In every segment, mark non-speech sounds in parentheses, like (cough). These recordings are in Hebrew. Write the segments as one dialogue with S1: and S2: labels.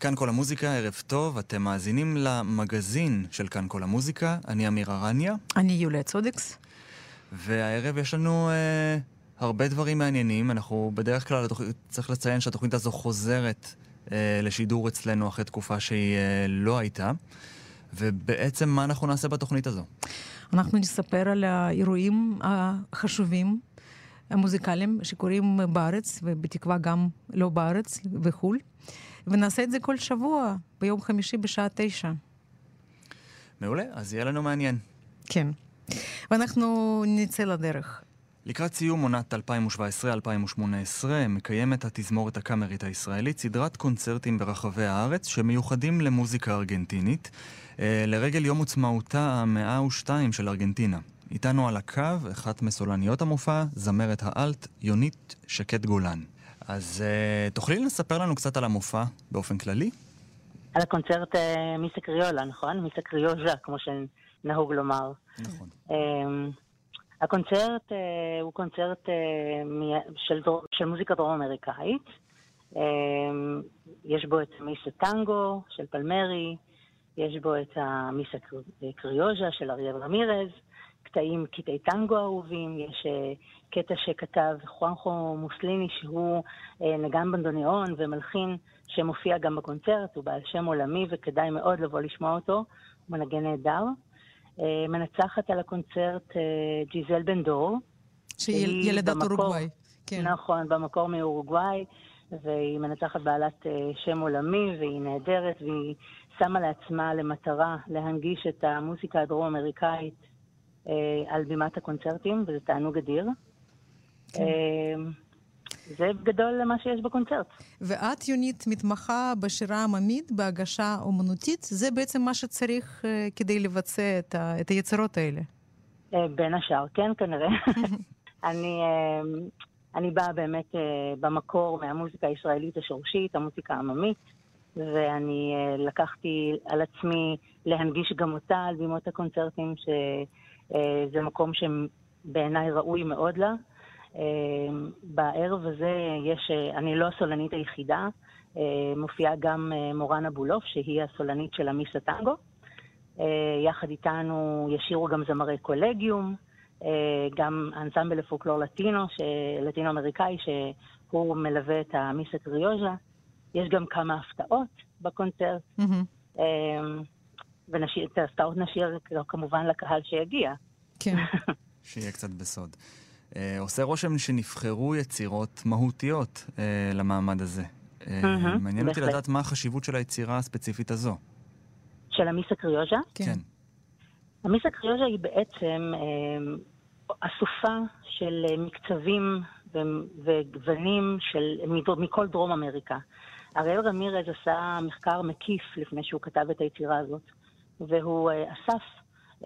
S1: כאן כל המוזיקה, ערב טוב, אתם מאזינים למגזין של כאן כל המוזיקה, אני אמיר ארניה.
S2: אני יוליה צודקס.
S1: והערב יש לנו אה, הרבה דברים מעניינים, אנחנו בדרך כלל, התוכ... צריך לציין שהתוכנית הזו חוזרת אה, לשידור אצלנו אחרי תקופה שהיא אה, לא הייתה. ובעצם מה אנחנו נעשה בתוכנית הזו?
S2: אנחנו נספר על האירועים החשובים, המוזיקליים, שקורים בארץ, ובתקווה גם לא בארץ, וחו"ל. ונעשה את זה כל שבוע, ביום חמישי בשעה תשע.
S1: מעולה, אז יהיה לנו מעניין.
S2: כן. ואנחנו נצא לדרך.
S1: לקראת סיום עונת 2017-2018 מקיימת התזמורת הקאמרית הישראלית סדרת קונצרטים ברחבי הארץ שמיוחדים למוזיקה ארגנטינית אה, לרגל יום עצמאותה המאה ושתיים של ארגנטינה. איתנו על הקו אחת מסולניות המופע, זמרת האלט יונית שקד גולן. אז uh, תוכלי לספר לנו קצת על המופע באופן כללי?
S3: על הקונצרט uh, מיסה קריולה, נכון? מיסה קריוז'ה, כמו שנהוג לומר.
S1: נכון.
S3: Um, הקונצרט uh, הוא קונצרט uh, של, דור, של מוזיקה דרום אמריקאית. Um, יש בו את מיסה טנגו של פלמרי, יש בו את המיסה קריוז'ה של אריאל רמירז, קטעים, קטעי טנגו אהובים, יש uh, קטע שכתב חואנחו מוסליני, שהוא uh, נגן בנדוניאון ומלחין, שמופיע גם בקונצרט, הוא בעל שם עולמי וכדאי מאוד לבוא לשמוע אותו, הוא מנגן נהדר. Uh, מנצחת על הקונצרט ג'יזל בן דור.
S2: שהיא ילדת אורוגוואי.
S3: כן. נכון, במקור מאורוגוואי, והיא מנצחת בעלת שם עולמי, והיא נהדרת, והיא שמה לעצמה למטרה להנגיש את המוזיקה הדרום-אמריקאית אה, על בימת הקונצרטים, וזה תענוג אדיר. כן. אה, זה בגדול מה שיש בקונצרט.
S2: ואת, יונית, מתמחה בשירה עממית, בהגשה אומנותית, זה בעצם מה שצריך uh, כדי לבצע את, ה, את היצירות האלה.
S3: Uh, בין השאר, כן, כנראה. (laughs) אני, אני באה באמת במקור מהמוזיקה הישראלית השורשית, המוזיקה העממית, ואני לקחתי על עצמי להנגיש גם אותה על בימות הקונצרטים, ש... אה, זה מקום שבעיניי ראוי מאוד לה. אה, בערב הזה יש, אה, אני לא הסולנית היחידה, מופיעה גם מורן אבולוף, שהיא הסולנית של המיסה טנגו. יחד איתנו ישירו גם זמרי קולגיום, גם אנסמבל לפולקלור לטינו, לטינו אמריקאי, שהוא מלווה את המיסה קריוז'ה. יש גם כמה הפתעות בקונצרט. Mm-hmm. ונשאיר את ההפתעות נשאיר כמובן לקהל שיגיע.
S2: כן. (laughs)
S1: שיהיה קצת בסוד. Uh, עושה רושם שנבחרו יצירות מהותיות uh, למעמד הזה. Uh, mm-hmm, מעניין אותי לדעת מה החשיבות של היצירה הספציפית הזו.
S3: של המיסה קריוז'ה?
S2: כן. כן.
S3: המיסה קריוז'ה היא בעצם uh, אסופה של מקצבים וגוונים של, מכל דרום אמריקה. אריאל רמירז עשה מחקר מקיף לפני שהוא כתב את היצירה הזאת. והוא אה, אסף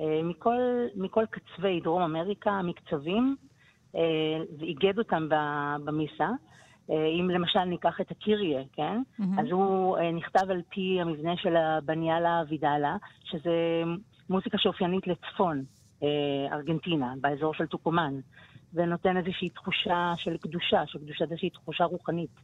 S3: אה, מכל, מכל קצווי דרום אמריקה מקצבים אה, ואיגד אותם במיסה. אם למשל ניקח את הקיריה, כן? Mm-hmm. אז הוא נכתב על פי המבנה של הבניאלה וידאלה, שזה מוזיקה שאופיינית לצפון ארגנטינה, באזור של טוקומן, ונותן איזושהי תחושה של קדושה, של קדושה, איזושהי תחושה רוחנית.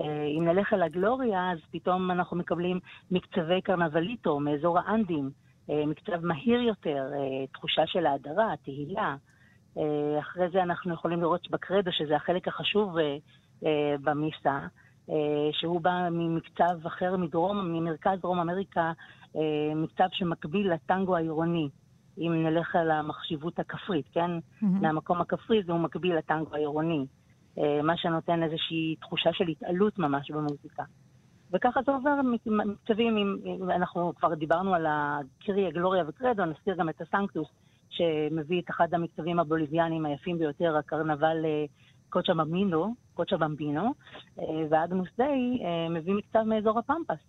S3: אה, אם נלך אל הגלוריה, אז פתאום אנחנו מקבלים מקצבי קרנבליטו מאזור האנדים, אה, מקצב מהיר יותר, אה, תחושה של האדרה, תהילה. אחרי זה אנחנו יכולים לראות בקרדו, שזה החלק החשוב במיסה, שהוא בא ממקצב אחר מדרום, ממרכז דרום אמריקה, מקצב שמקביל לטנגו העירוני. אם נלך על המחשיבות הכפרית, כן? Mm-hmm. מהמקום הכפרי זה הוא מקביל לטנגו העירוני. אה, מה שנותן איזושהי תחושה של התעלות ממש במוזיקה. וככה זה עובר מקצבים, אם אנחנו כבר דיברנו על הקיריה, גלוריה וקרדו, נזכיר גם את הסנקטוס, שמביא את אחד המקצבים הבוליביאנים היפים ביותר, הקרנבל אה, קוצ'ה במבינו, קוצ'ה במבינו, אה, ואגנוס דיי מביא מקצב מאזור הפמפס,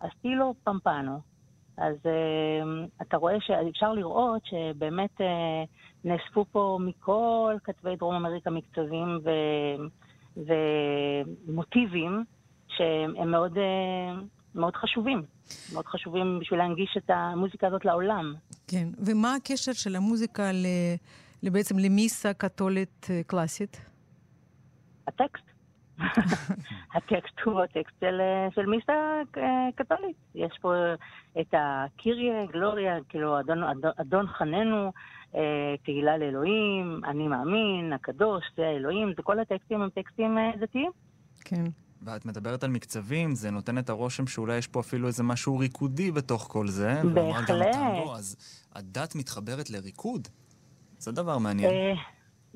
S3: אסטילו פמפנו. אז uh, אתה רואה שאפשר לראות שבאמת uh, נאספו פה מכל כתבי דרום אמריקה מקצבים ו... ומוטיבים שהם מאוד, uh, מאוד חשובים. מאוד חשובים בשביל להנגיש את המוזיקה הזאת לעולם.
S2: כן, ומה הקשר של המוזיקה ל... בעצם למיסה קתולית קלאסית?
S3: הטקסט. (laughs) הטקסט הוא הטקסט של, של מיסה קתולית. יש פה את הקיריה, גלוריה, כאילו אדון, אדון, אדון חננו, תהילה לאלוהים, אני מאמין, הקדוש, זה האלוהים, זה כל הטקסטים הם טקסטים דתיים.
S2: כן.
S1: ואת מדברת על מקצבים, זה נותן את הרושם שאולי יש פה אפילו איזה משהו ריקודי בתוך כל זה.
S3: בהחלט.
S1: אז הדת מתחברת לריקוד? זה דבר מעניין.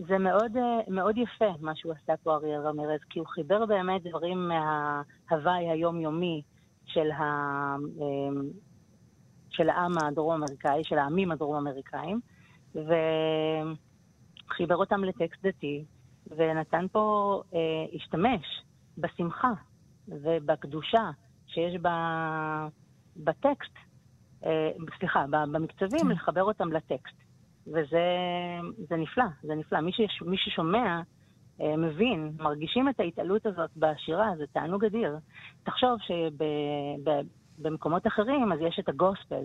S3: זה מאוד, מאוד יפה מה שהוא עשה פה אריאל רמירז, כי הוא חיבר באמת דברים מההוואי היומיומי של, ה, של העם הדרום-אמריקאי, של העמים הדרום-אמריקאים, וחיבר אותם לטקסט דתי, ונתן פה, השתמש בשמחה ובקדושה שיש ב, בטקסט, סליחה, במקצבים, לחבר אותם לטקסט. וזה נפלא, זה נפלא. מי, שיש, מי ששומע אה, מבין, מרגישים את ההתעלות הזאת בשירה, זה תענוג אדיר. תחשוב שבמקומות אחרים אז יש את הגוספל,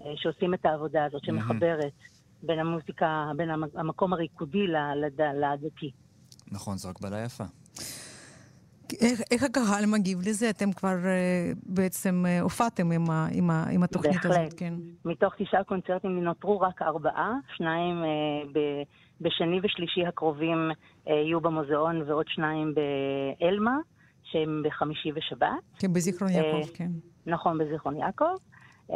S3: אה, שעושים את העבודה הזאת, שמחברת בין המוזיקה, בין המקום הריקודי לדתי.
S1: נכון, זו הקבלה יפה.
S2: איך, איך הקהל מגיב לזה? אתם כבר uh, בעצם uh, הופעתם עם, ה, עם, ה, עם התוכנית
S3: בהחלט.
S2: הזאת, כן.
S3: מתוך תשעה קונצרטים נותרו רק ארבעה, שניים uh, ב, בשני ושלישי הקרובים uh, יהיו במוזיאון ועוד שניים באלמה, שהם בחמישי ושבת.
S2: כן, בזיכרון יעקב, uh, כן.
S3: נכון, בזיכרון יעקב. Uh,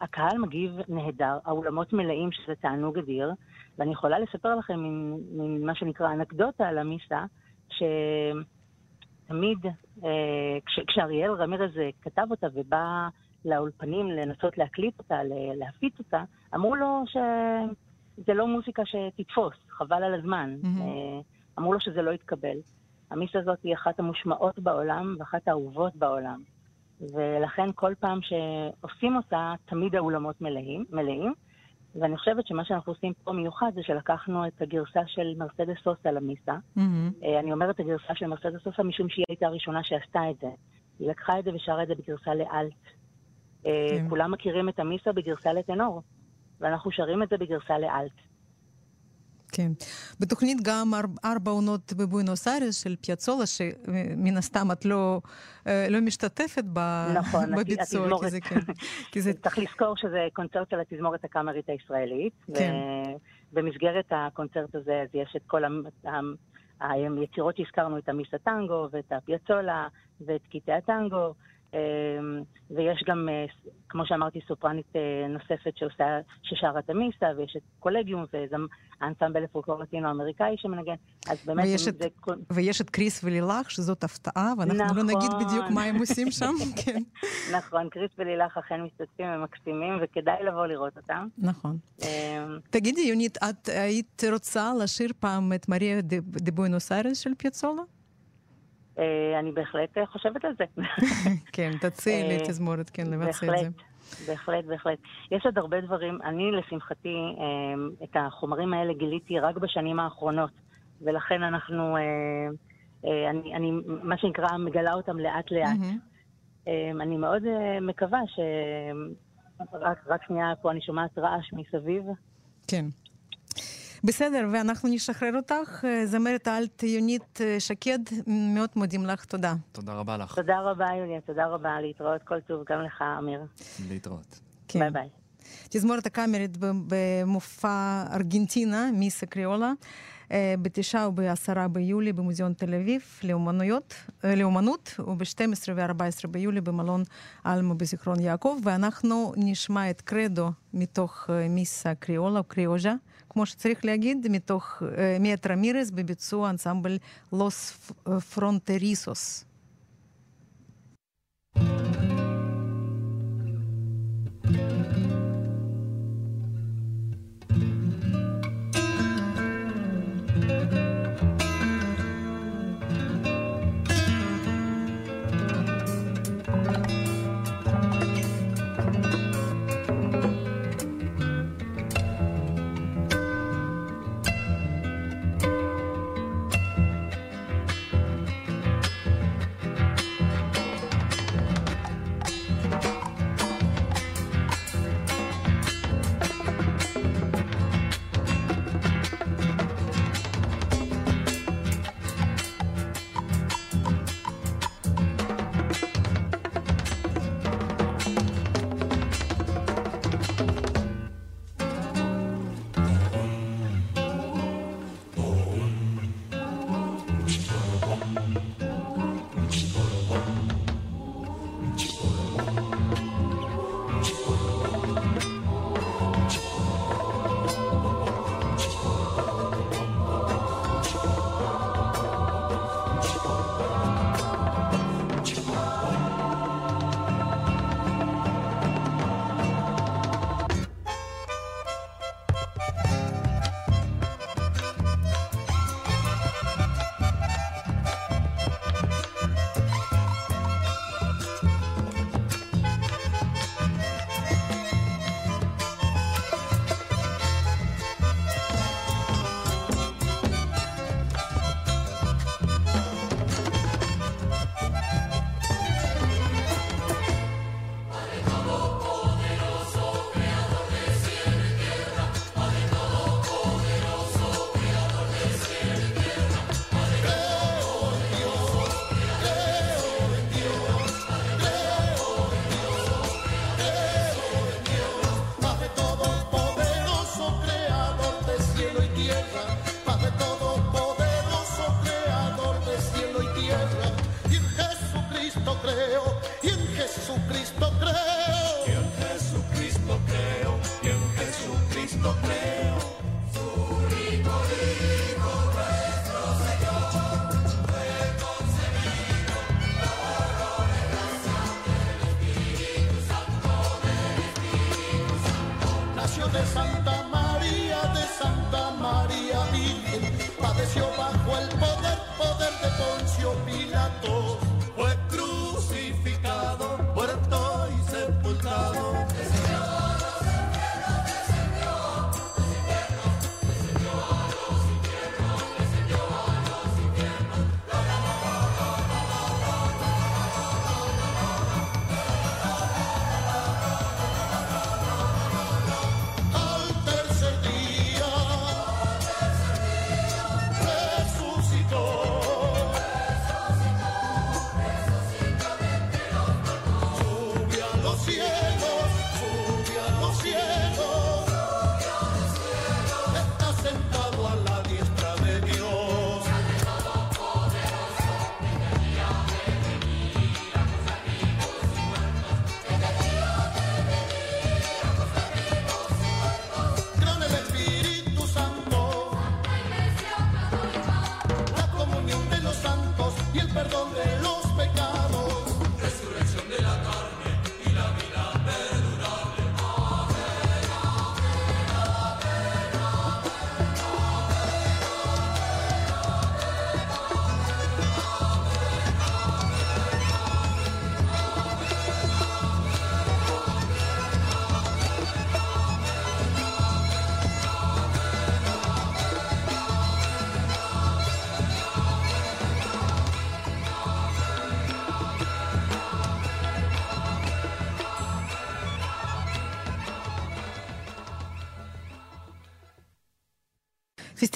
S3: הקהל מגיב נהדר, האולמות מלאים שזה תענוג אדיר, ואני יכולה לספר לכם ממה שנקרא אנקדוטה על המיסה, ש... תמיד, אה, כש, כשאריאל רמירז כתב אותה ובא לאולפנים לנסות להקליט אותה, להפיץ אותה, אמרו לו שזה לא מוזיקה שתתפוס, חבל על הזמן. Mm-hmm. אמרו לו שזה לא יתקבל. המיס הזאת היא אחת המושמעות בעולם ואחת האהובות בעולם. ולכן כל פעם שעושים אותה, תמיד האולמות מלאים. מלאים. ואני חושבת שמה שאנחנו עושים פה מיוחד זה שלקחנו את הגרסה של מרסדס סוסה למיסה. Mm-hmm. אני אומרת את הגרסה של מרסדס סוסה משום שהיא הייתה הראשונה שעשתה את זה. היא לקחה את זה ושרה את זה בגרסה לאלט. Mm-hmm. כולם מכירים את המיסה בגרסה לטנור, ואנחנו שרים את זה בגרסה לאלט.
S2: כן. בתוכנית גם ארבע עונות בבואנוס איירס של פיאצולה, שמן הסתם את לא, לא משתתפת ב...
S3: נכון,
S2: בביצוע,
S3: התזמורת.
S2: כי זה כן. כי זה...
S3: צריך לזכור שזה קונצרט של התזמורת הקאמרית הישראלית.
S2: כן.
S3: ובמסגרת הקונצרט הזה אז יש את כל היצירות שהזכרנו, את המיסה טנגו ואת הפיאצולה ואת קטעי הטנגו. אמ, ויש גם, אה, כמו שאמרתי, סופרנית אה, נוספת שעושה, ששרה את המיסה, ויש את קולגיום, וגם האנסמבל לפולקלור לטינו-אמריקאי שמנגן, אז באמת...
S2: ויש את, זה... ויש את קריס ולילך, שזאת הפתעה, ואנחנו נכון. לא נגיד בדיוק מה הם עושים שם, (laughs) כן.
S3: נכון, קריס ולילך אכן משתתפים, הם מקסימים, וכדאי לבוא לראות אותם.
S2: נכון. אמ, תגידי, יונית, את היית רוצה לשיר פעם את מריה דה בואנוס איירס של פיאצולה?
S3: אה, אני בהחלט אה, חושבת על זה. (laughs)
S2: כן, תציעי לי אה, תזמורת, כן, לבצע את זה.
S3: בהחלט, בהחלט. יש עוד הרבה דברים. אני, לשמחתי, את החומרים האלה גיליתי רק בשנים האחרונות, ולכן אנחנו, אני, אני מה שנקרא, מגלה אותם לאט-לאט. אני מאוד מקווה ש... רק, רק שנייה, פה אני שומעת רעש מסביב.
S2: כן. בסדר, ואנחנו נשחרר אותך. זמרת האלט יונית שקד, מאוד מודים לך, תודה.
S1: תודה רבה לך.
S3: תודה רבה, יוליה, תודה רבה. להתראות כל טוב, גם לך, אמיר.
S1: להתראות.
S2: כן.
S3: ביי ביי.
S2: תזמורת הקאמרית במופע ארגנטינה, מיסה קריולה, בתשעה ובעשרה ביולי במוזיאון תל אביב לאומנויות, לאומנות, וב-12 ו-14 ביולי במלון עלמה בזיכרון יעקב, ואנחנו נשמע את קרדו מתוך מיסה קריולה, או קריאוז'ה. כמו שצריך להגיד, מאת רמירס בביצוע אנסמבל לוס פרונטריסוס.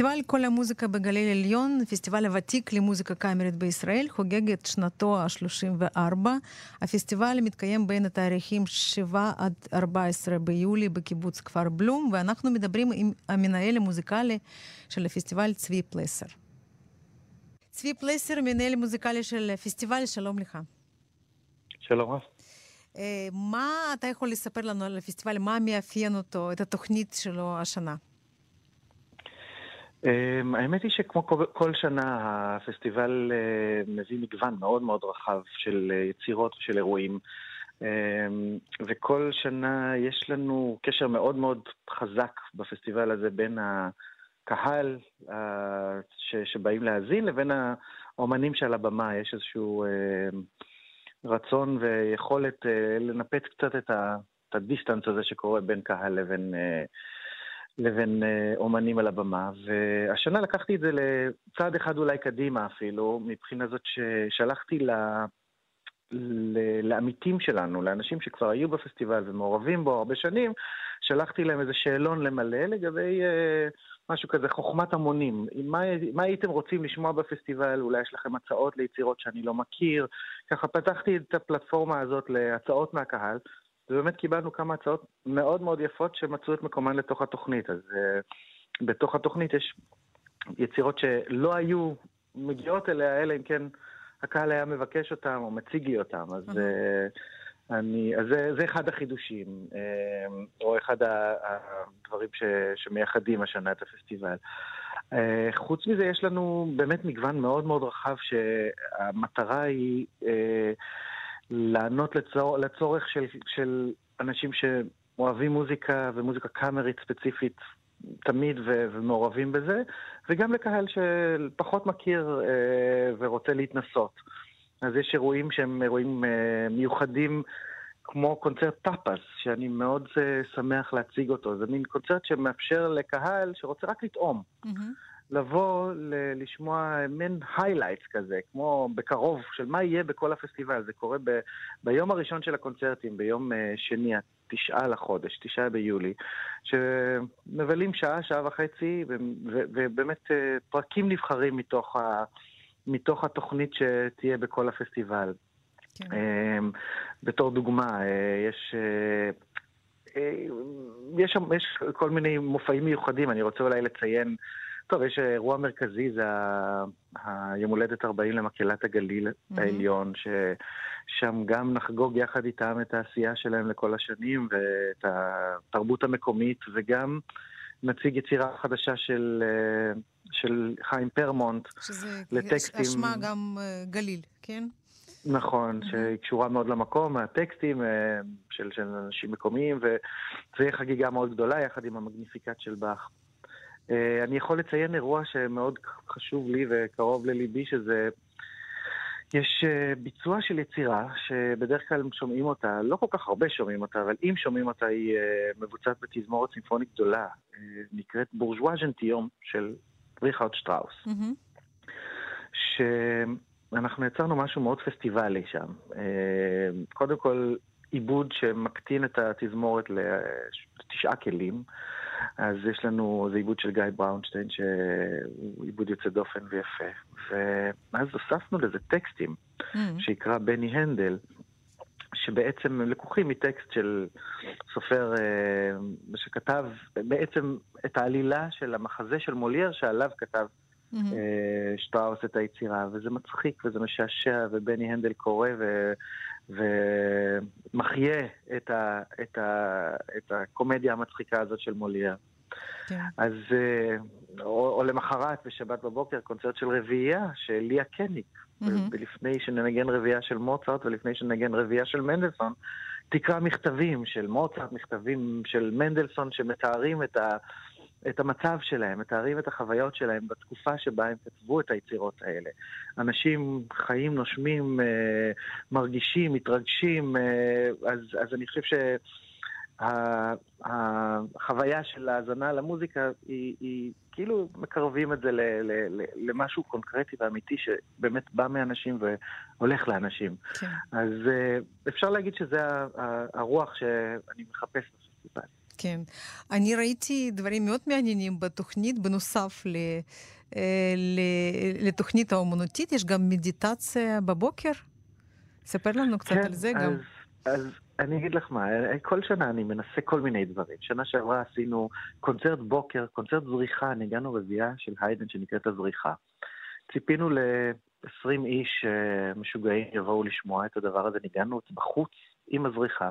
S2: פסטיבל כל המוזיקה בגליל עליון, פסטיבל הוותיק למוזיקה קאמרית בישראל, חוגג את שנתו ה-34. הפסטיבל מתקיים בין התאריכים 7 עד 14 ביולי בקיבוץ כפר בלום, ואנחנו מדברים עם המנהל המוזיקלי של הפסטיבל צבי פלסר. צבי פלסר, מנהל מוזיקלי של הפסטיבל, שלום לך.
S4: שלום.
S2: אה, מה אתה יכול לספר לנו על הפסטיבל? מה מאפיין אותו, את התוכנית שלו השנה?
S4: אמ, האמת היא שכמו כל שנה, הפסטיבל אה, מביא מגוון מאוד מאוד רחב של אה, יצירות ושל אירועים. אמ, וכל שנה יש לנו קשר מאוד מאוד חזק בפסטיבל הזה בין הקהל שבאים להאזין לבין האומנים שעל הבמה. יש איזשהו רצון ויכולת אה, לנפץ קצת את הדיסטנס הזה שקורה בין קהל לבין... לבין אה, אומנים על הבמה, והשנה לקחתי את זה לצעד אחד אולי קדימה אפילו, מבחינה זאת ששלחתי ל... לעמיתים שלנו, לאנשים שכבר היו בפסטיבל ומעורבים בו הרבה שנים, שלחתי להם איזה שאלון למלא לגבי אה, משהו כזה, חוכמת המונים. מה, מה הייתם רוצים לשמוע בפסטיבל? אולי יש לכם הצעות ליצירות שאני לא מכיר. ככה פתחתי את הפלטפורמה הזאת להצעות מהקהל, ובאמת קיבלנו כמה הצעות מאוד מאוד יפות שמצאו את מקומן לתוך התוכנית. אז uh, בתוך התוכנית יש יצירות שלא היו מגיעות אליה, אלא אם כן הקהל היה מבקש אותם או מציג לי אותם. אז, uh, אני, אז זה, זה אחד החידושים, uh, או אחד הדברים ש, שמייחדים השנה את הפסטיבל. Uh, חוץ מזה, יש לנו באמת מגוון מאוד מאוד רחב שהמטרה היא... Uh, לענות לצור, לצורך של, של אנשים שאוהבים מוזיקה ומוזיקה קאמרית ספציפית תמיד ו, ומעורבים בזה, וגם לקהל שפחות מכיר אה, ורוצה להתנסות. אז יש אירועים שהם אירועים אה, מיוחדים, כמו קונצרט טאפס, שאני מאוד אה, שמח להציג אותו. זה מין קונצרט שמאפשר לקהל שרוצה רק לטעום. Mm-hmm. לבוא ל- לשמוע מין highlights כזה, כמו בקרוב, של מה יהיה בכל הפסטיבל. זה קורה ב- ביום הראשון של הקונצרטים, ביום uh, שני, התשעה לחודש, תשעה ביולי, שמבלים שעה, שעה וחצי, ו- ו- ובאמת uh, פרקים נבחרים מתוך, ה- מתוך התוכנית שתהיה בכל הפסטיבל. כן. Uh, בתור דוגמה, uh, יש... Uh, יש, יש כל מיני מופעים מיוחדים, אני רוצה אולי לציין טוב, יש אה, אירוע מרכזי, זה היום הולדת 40 למקהלת הגליל mm-hmm. העליון, ששם גם נחגוג יחד איתם את העשייה שלהם לכל השנים ואת התרבות המקומית, וגם נציג יצירה חדשה של, אה, של חיים פרמונט
S2: שזה לטקסטים. שזה אשמה גם אה, גליל, כן?
S4: נכון, mm-hmm. שהיא קשורה מאוד למקום, הטקסטים של, של אנשים מקומיים, וזו חגיגה מאוד גדולה יחד עם המגניפיקט של באך. אה, אני יכול לציין אירוע שמאוד חשוב לי וקרוב לליבי, שזה... יש אה, ביצוע של יצירה שבדרך כלל שומעים אותה, לא כל כך הרבה שומעים אותה, אבל אם שומעים אותה היא אה, מבוצעת בתזמורת סימפונית גדולה, נקראת בורז'ואה ז'נטיום של ריכרד שטראוס. Mm-hmm. שאנחנו יצרנו משהו מאוד פסטיבלי שם. קודם כל, עיבוד שמקטין את התזמורת לתשעה כלים. אז יש לנו, זה עיבוד של גיא בראונשטיין, שהוא עיבוד יוצא דופן ויפה. ואז הוספנו לזה טקסטים, mm. שיקרא בני הנדל, שבעצם לקוחים מטקסט של סופר אה, שכתב בעצם את העלילה של המחזה של מולייר, שעליו כתב mm-hmm. אה, שטראוס את היצירה, וזה מצחיק וזה משעשע, ובני הנדל קורא ו... ומחיה את, ה, את, ה, את הקומדיה המצחיקה הזאת של מולייר. כן. אז, אה, או, או למחרת, בשבת בבוקר, קונצרט של רביעייה של ליה קניק. Mm-hmm. ולפני שננגן רביעייה של מוצרט ולפני שננגן רביעייה של מנדלסון, תקרא מכתבים של מוצרט, מכתבים של מנדלסון שמתארים את ה... את המצב שלהם, מתארים את החוויות שלהם בתקופה שבה הם כתבו את היצירות האלה. אנשים חיים, נושמים, אה, מרגישים, מתרגשים, אה, אז, אז אני חושב שהחוויה של ההאזנה למוזיקה היא, היא כאילו מקרבים את זה ל, ל, ל, למשהו קונקרטי ואמיתי שבאמת בא מאנשים והולך לאנשים. כן. אז אה, אפשר להגיד שזה הרוח שאני מחפש בפסטיבל.
S2: כן. אני ראיתי דברים מאוד מעניינים בתוכנית, בנוסף ל... אה, לתוכנית האומנותית, יש גם מדיטציה בבוקר. ספר לנו קצת
S4: כן,
S2: על זה
S4: אז,
S2: גם.
S4: אז אני אגיד לך מה, כל שנה אני מנסה כל מיני דברים. שנה שעברה עשינו קונצרט בוקר, קונצרט זריחה, ניגענו רביעייה של היידן שנקראת הזריחה. ציפינו ל-20 איש משוגעים יבואו לשמוע את הדבר הזה, ניגענו בחוץ עם הזריחה.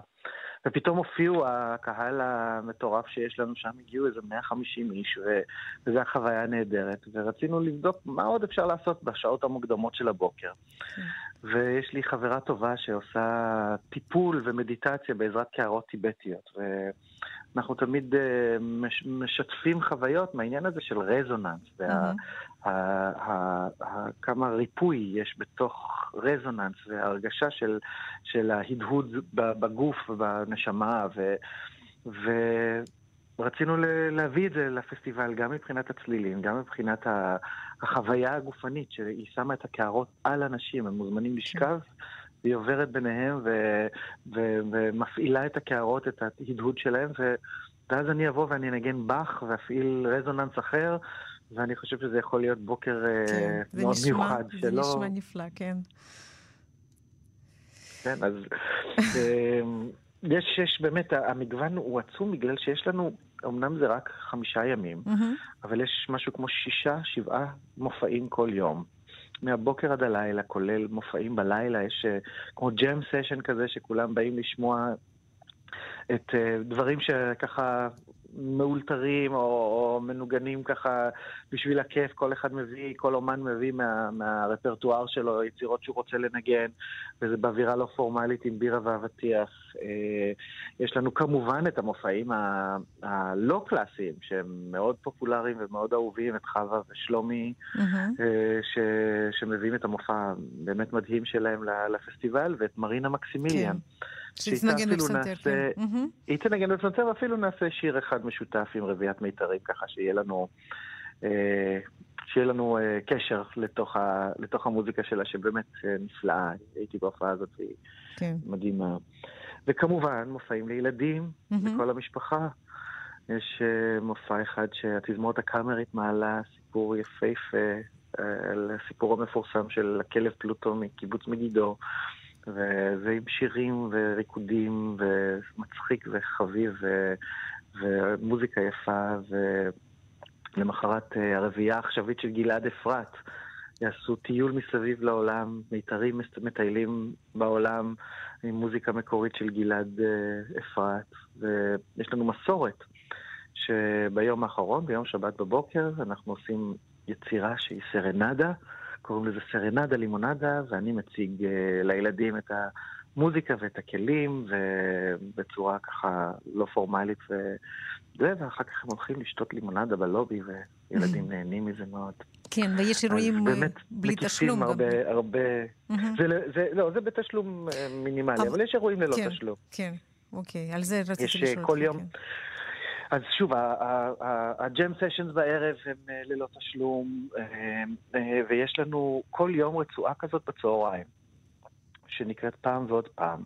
S4: ופתאום הופיעו הקהל המטורף שיש לנו שם, הגיעו איזה 150 איש, וזו הייתה חוויה נהדרת. ורצינו לבדוק מה עוד אפשר לעשות בשעות המוקדמות של הבוקר. כן. ויש לי חברה טובה שעושה טיפול ומדיטציה בעזרת קערות טיבטיות. ואנחנו תמיד אה, משתפים חוויות מהעניין הזה של רזוננס, וכמה ריפוי יש בתוך רזוננס, וההרגשה של, של ההדהוד בגוף ובנשמה, ו... ו... רצינו להביא את זה לפסטיבל, גם מבחינת הצלילים, גם מבחינת החוויה הגופנית, שהיא שמה את הקערות על אנשים, הם מוזמנים. לשכב, והיא עוברת ביניהם ו- ו- ומפעילה את הקערות, את ההדהוד שלהם, ו- ואז אני אבוא ואני אנגן באך ואפעיל רזוננס אחר, ואני חושב שזה יכול להיות בוקר אה, כן, מאוד נשמע, מיוחד.
S2: זה שלא... נשמע נפלא, כן.
S4: כן, אז... אמ, יש, יש באמת, המגוון הוא עצום בגלל שיש לנו, אמנם זה רק חמישה ימים, mm-hmm. אבל יש משהו כמו שישה, שבעה מופעים כל יום. מהבוקר עד הלילה, כולל מופעים בלילה, יש uh, כמו ג'ם סשן כזה שכולם באים לשמוע את uh, דברים שככה מאולתרים או, או מנוגנים ככה בשביל הכיף, כל אחד מביא, כל אומן מביא מה, מהרפרטואר שלו יצירות שהוא רוצה לנגן, וזה באווירה לא פורמלית עם בירה ואבטיח. אה, יש לנו כמובן את המופעים הלא קלאסיים, שהם מאוד פופולריים ומאוד אהובים, את חווה ושלומי, mm-hmm. ש, שמביאים את המופע הבאמת מדהים שלהם לפסטיבל, ואת מרינה מקסימיליאן. כן.
S2: שתנגן בפסנתר, כן.
S4: היא תנגן בפסנתר, ואפילו נעשה שיר אחד משותף עם רביעיית מיתרים, ככה שיהיה לנו... אה, שיהיה לנו אה, קשר לתוך, ה, לתוך המוזיקה שלה, שבאמת אה, נפלאה. הייתי בהופעה הזאת, והיא כן. מדהימה. וכמובן, מופעים לילדים, mm-hmm. לכל המשפחה. יש מופע אחד שהתזמורת הקאמרית מעלה סיפור יפהפה על הסיפור המפורסם של הכלב פלוטו מקיבוץ מגידו. וזה עם שירים וריקודים ומצחיק וחביב ו... ומוזיקה יפה ולמחרת אה, הרביעייה העכשווית של גלעד אפרת יעשו טיול מסביב לעולם, מיתרים מטיילים בעולם עם מוזיקה מקורית של גלעד אה, אפרת ויש לנו מסורת שביום האחרון, ביום שבת בבוקר, אנחנו עושים יצירה שהיא סרנדה קוראים לזה סרנדה לימונדה, ואני מציג uh, לילדים את המוזיקה ואת הכלים, ובצורה ככה לא פורמלית וזה, ואחר כך הם הולכים לשתות לימונדה בלובי, וילדים נהנים מזה מאוד.
S2: כן, ויש אירועים אה, בלי תשלום
S4: גם. הרבה, הרבה... זה, זה, לא, זה בתשלום אה, מינימלי, אבל יש אירועים ללא
S2: כן,
S4: תשלום.
S2: כן, אוקיי, על זה רציתי לשאול.
S4: יש כל יום... כן. אז שוב, הג'ם סשנס בערב הם אה, ללא תשלום, אה, אה, ויש לנו כל יום רצועה כזאת בצהריים, שנקראת פעם ועוד פעם,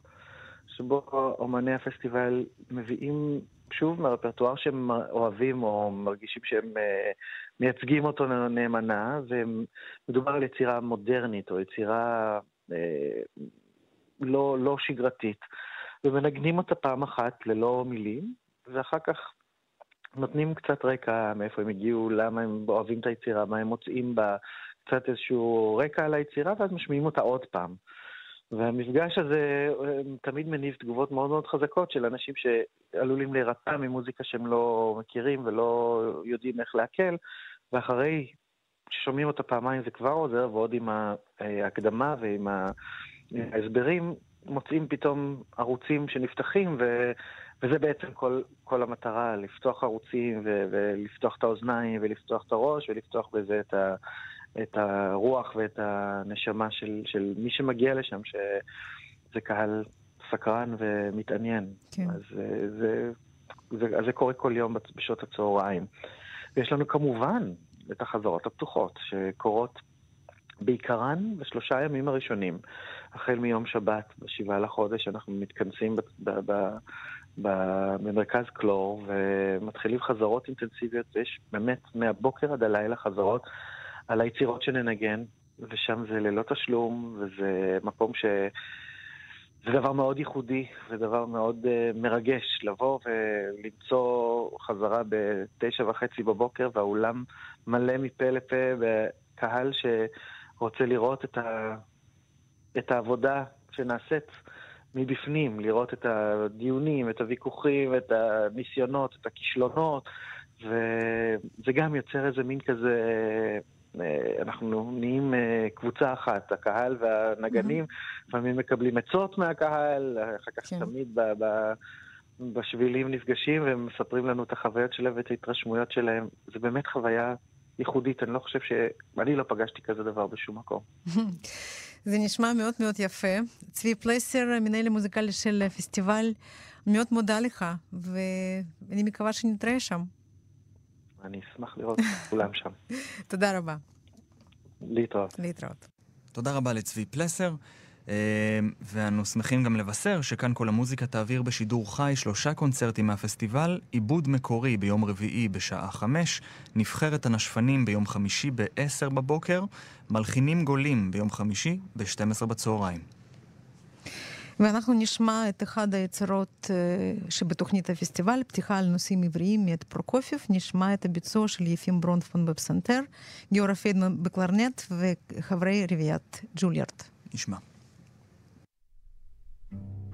S4: שבו אומני הפסטיבל מביאים שוב מהרפרטואר שהם אוהבים או מרגישים שהם מייצגים אותו נאמנה, ומדובר על יצירה מודרנית או יצירה לא, לא שגרתית, ומנגנים אותה פעם אחת ללא מילים, ואחר כך נותנים קצת רקע מאיפה הם הגיעו, למה הם אוהבים את היצירה, מה הם מוצאים בה, קצת איזשהו רקע על היצירה, ואז משמיעים אותה עוד פעם. והמפגש הזה תמיד מניב תגובות מאוד מאוד חזקות של אנשים שעלולים להירתע ממוזיקה שהם לא מכירים ולא יודעים איך לעכל, ואחרי ששומעים אותה פעמיים זה כבר עוזר, ועוד עם ההקדמה ועם ההסברים, מוצאים פתאום ערוצים שנפתחים, ו... וזה בעצם כל, כל המטרה, לפתוח ערוצים ו- ולפתוח את האוזניים ולפתוח את הראש ולפתוח בזה את, ה- את הרוח ואת הנשמה של, של מי שמגיע לשם, שזה קהל סקרן ומתעניין. כן. אז זה, זה, זה, זה קורה כל יום בשעות הצהריים. ויש לנו כמובן את החזרות הפתוחות, שקורות בעיקרן בשלושה הימים הראשונים. החל מיום שבת, בשבעה לחודש, אנחנו מתכנסים ב- ב- ב- במרכז קלור, ומתחילים חזרות אינטנסיביות, ויש באמת מהבוקר עד הלילה חזרות על היצירות שננגן, ושם זה ללא תשלום, וזה מקום ש... זה דבר מאוד ייחודי ודבר מאוד uh, מרגש לבוא ולמצוא חזרה בתשע וחצי בבוקר והאולם מלא מפה לפה וקהל שרוצה לראות את, ה... את העבודה שנעשית מבפנים, לראות את הדיונים, את הוויכוחים, את הניסיונות, את הכישלונות, וזה גם יוצר איזה מין כזה אה, אנחנו נהיים אה, קבוצה אחת, הקהל והנגנים, לפעמים mm-hmm. מקבלים עצות מהקהל, אחר כך כן. תמיד ב... ב בשבילים נפגשים והם מספרים לנו את החוויות שלהם ואת ההתרשמויות שלהם. זה באמת חוויה ייחודית, אני לא חושב ש... אני לא פגשתי כזה דבר בשום מקום. (laughs)
S2: זה נשמע מאוד מאוד יפה. צבי פלסר, מנהל המוזיקלי של הפסטיבל, מאוד מודה לך, ואני מקווה שנתראה שם.
S4: אני אשמח לראות את כולם שם. (laughs)
S2: תודה רבה.
S4: להתראות.
S2: להתראות.
S1: תודה רבה לצבי פלסר. אה, ואנו שמחים גם לבשר שכאן כל המוזיקה תעביר בשידור חי שלושה קונצרטים מהפסטיבל, עיבוד מקורי ביום רביעי בשעה חמש, נבחרת הנשפנים ביום חמישי ב-10 בבוקר, מלחינים גולים ביום חמישי ב-12 בצהריים.
S2: ואנחנו נשמע את אחד היצירות שבתוכנית הפסטיבל, פתיחה על נושאים עבריים מאת פרוקופיוב, נשמע את הביצוע של יפים ברונפון בפסנתר, גיורא פיידמן בקלרנט וחברי רביעיית ג'וליארד.
S1: נשמע. Thank you.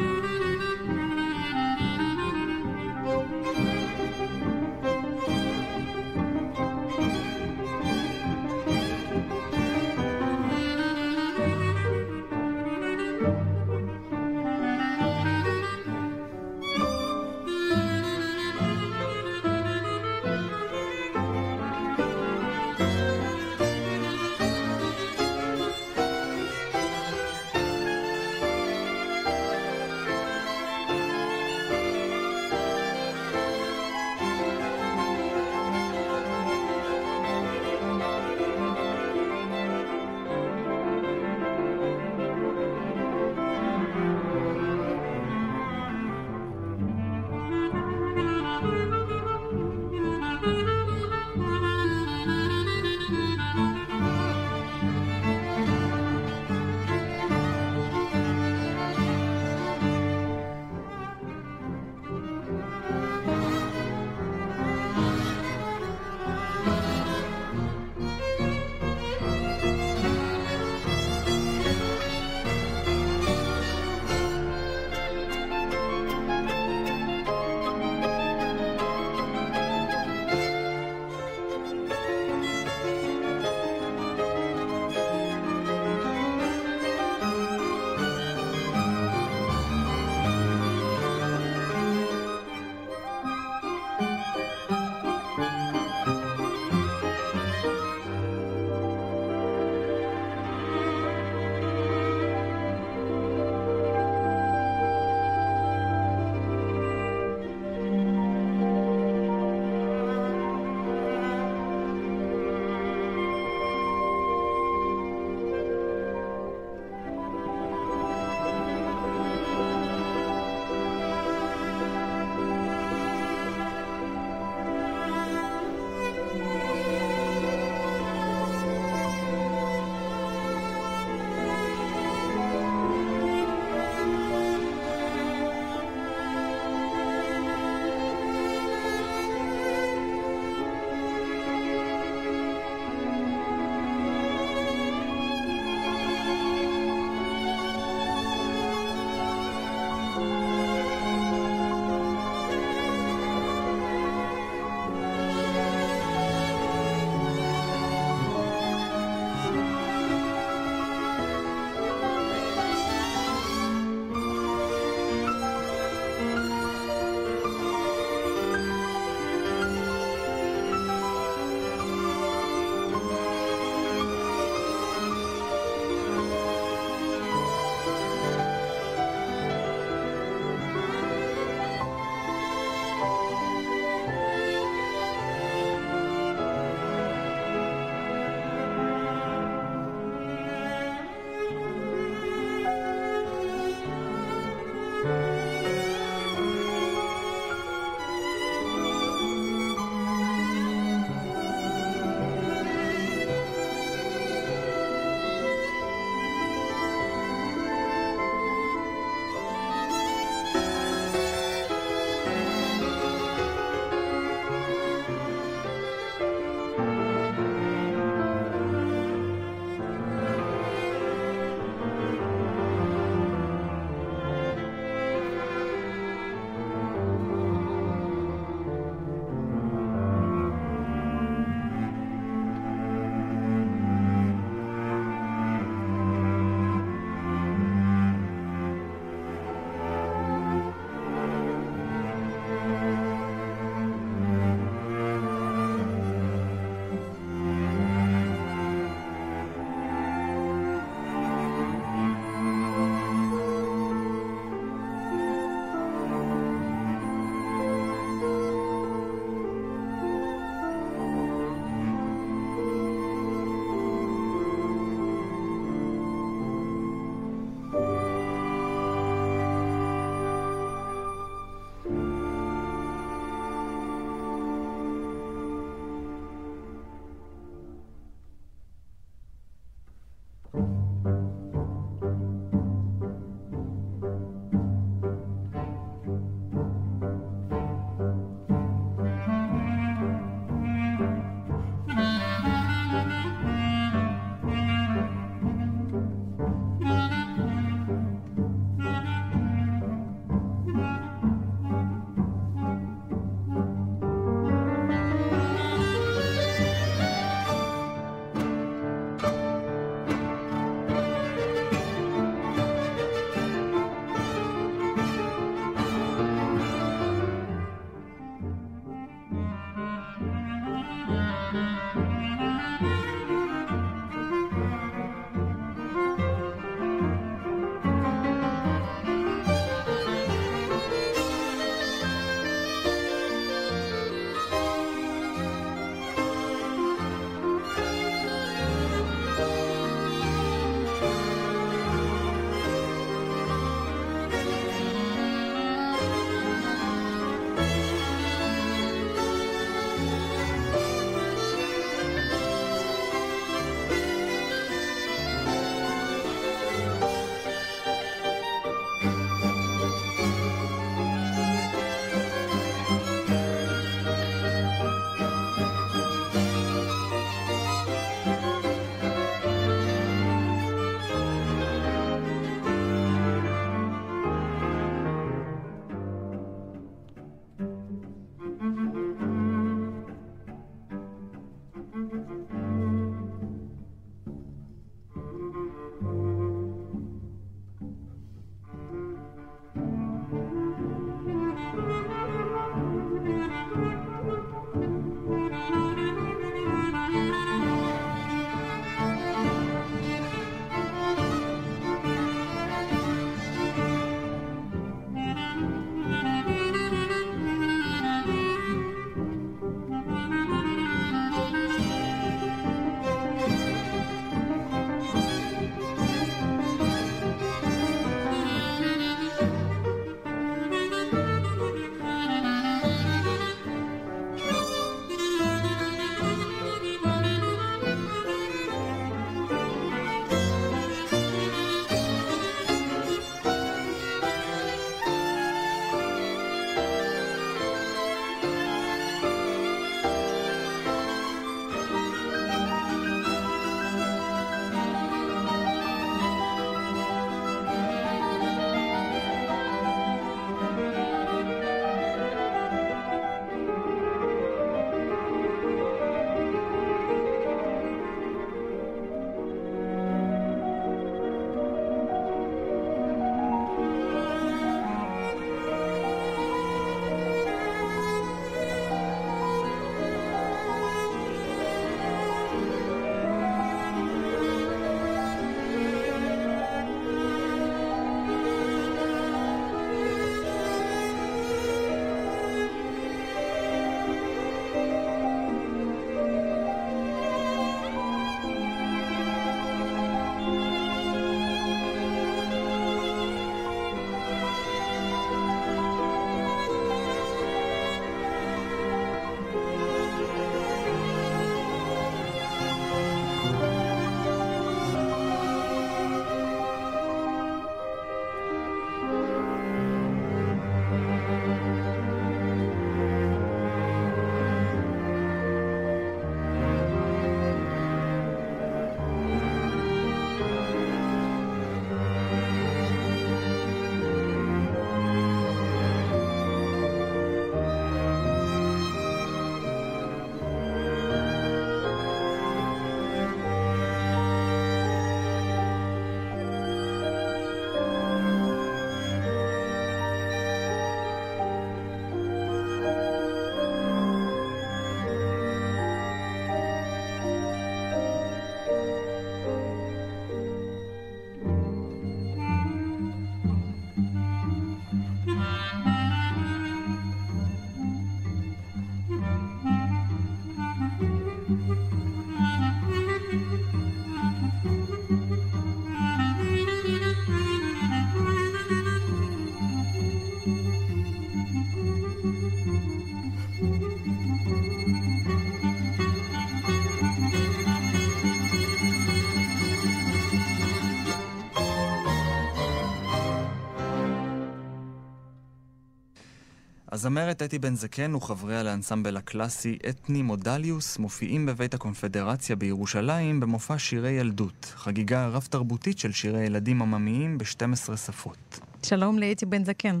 S1: הזמרת אתי בן זקן וחבריה לאנסמבל הקלאסי אתני מודליוס מופיעים בבית הקונפדרציה בירושלים במופע שירי ילדות, חגיגה רב-תרבותית של שירי ילדים עממיים ב-12 שפות.
S2: שלום לאתי בן זקן.